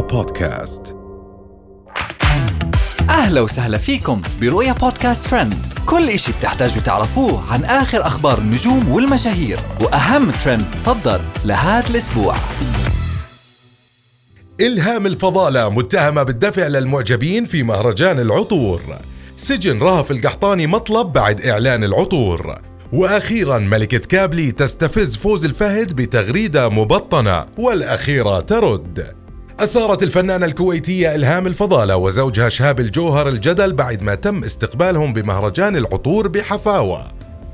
بودكاست. أهلا وسهلا فيكم برؤيا بودكاست ترند. كل إشي بتحتاجوا تعرفوه عن آخر أخبار النجوم والمشاهير وأهم ترند صدر لهذا الأسبوع. إلهام الفضالة متهمة بالدفع للمعجبين في مهرجان العطور. سجن رهف القحطاني مطلب بعد إعلان العطور. وأخيرا ملكة كابلي تستفز فوز الفهد بتغريدة مبطنة والأخيرة ترد. أثارت الفنانة الكويتية إلهام الفضالة وزوجها شهاب الجوهر الجدل بعد ما تم استقبالهم بمهرجان العطور بحفاوة.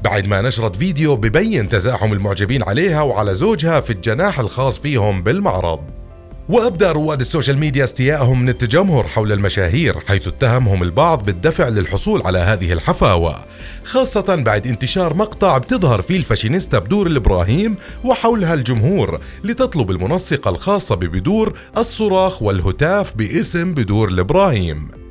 بعد ما نشرت فيديو ببين تزاحم المعجبين عليها وعلى زوجها في الجناح الخاص فيهم بالمعرض. وأبدى رواد السوشيال ميديا استيائهم من التجمهر حول المشاهير حيث اتهمهم البعض بالدفع للحصول على هذه الحفاوة خاصة بعد انتشار مقطع بتظهر فيه الفاشينيستا بدور الإبراهيم وحولها الجمهور لتطلب المنسقه الخاصه ببدور الصراخ والهتاف باسم بدور الإبراهيم.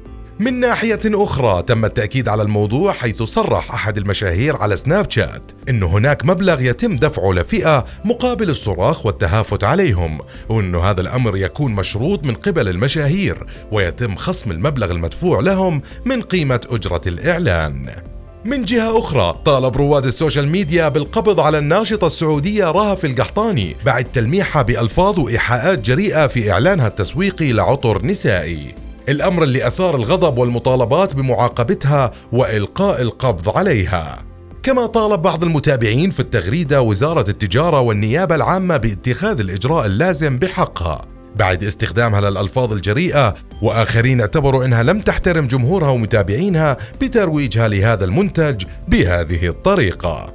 من ناحية أخرى تم التأكيد على الموضوع حيث صرح أحد المشاهير على سناب شات أن هناك مبلغ يتم دفعه لفئة مقابل الصراخ والتهافت عليهم وأن هذا الأمر يكون مشروط من قبل المشاهير ويتم خصم المبلغ المدفوع لهم من قيمة أجرة الإعلان. من جهة أخرى طالب رواد السوشيال ميديا بالقبض على الناشطة السعودية رهف القحطاني بعد تلميحها بألفاظ وإيحاءات جريئة في إعلانها التسويقي لعطر نسائي. الأمر اللي أثار الغضب والمطالبات بمعاقبتها وإلقاء القبض عليها. كما طالب بعض المتابعين في التغريدة وزارة التجارة والنيابة العامة باتخاذ الإجراء اللازم بحقها. بعد استخدامها للألفاظ الجريئة وآخرين اعتبروا إنها لم تحترم جمهورها ومتابعينها بترويجها لهذا المنتج بهذه الطريقة.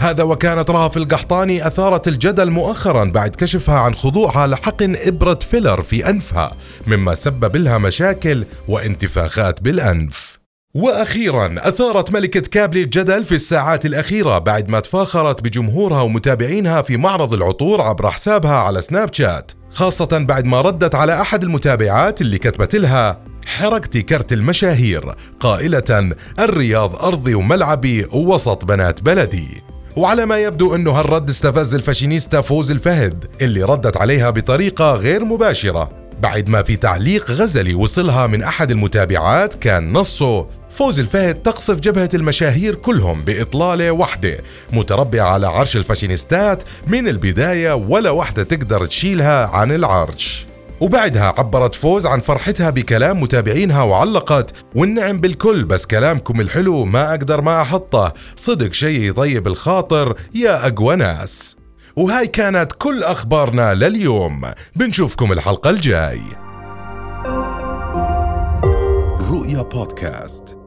هذا وكانت رهف القحطاني أثارت الجدل مؤخرا بعد كشفها عن خضوعها لحقن إبرة فيلر في أنفها مما سبب لها مشاكل وانتفاخات بالأنف. وأخيرا أثارت ملكة كابلي الجدل في الساعات الأخيرة بعد ما تفاخرت بجمهورها ومتابعينها في معرض العطور عبر حسابها على سناب شات خاصة بعد ما ردت على أحد المتابعات اللي كتبت لها حرقت كرت المشاهير قائلة الرياض أرضي وملعبي ووسط بنات بلدي. وعلى ما يبدو أنه هالرد استفز الفاشينيستا فوز الفهد اللي ردت عليها بطريقة غير مباشرة. بعد ما في تعليق غزلي وصلها من أحد المتابعات كان نصه فوز الفهد تقصف جبهة المشاهير كلهم بإطلالة واحدة متربعة على عرش الفاشينيستات من البداية ولا واحدة تقدر تشيلها عن العرش. وبعدها عبرت فوز عن فرحتها بكلام متابعينها وعلقت والنعم بالكل بس كلامكم الحلو ما أقدر ما أحطه. صدق شيء يطيب الخاطر يا أقوى ناس. وهاي كانت كل أخبارنا لليوم. بنشوفكم الحلقة الجاي. رؤيا بودكاست.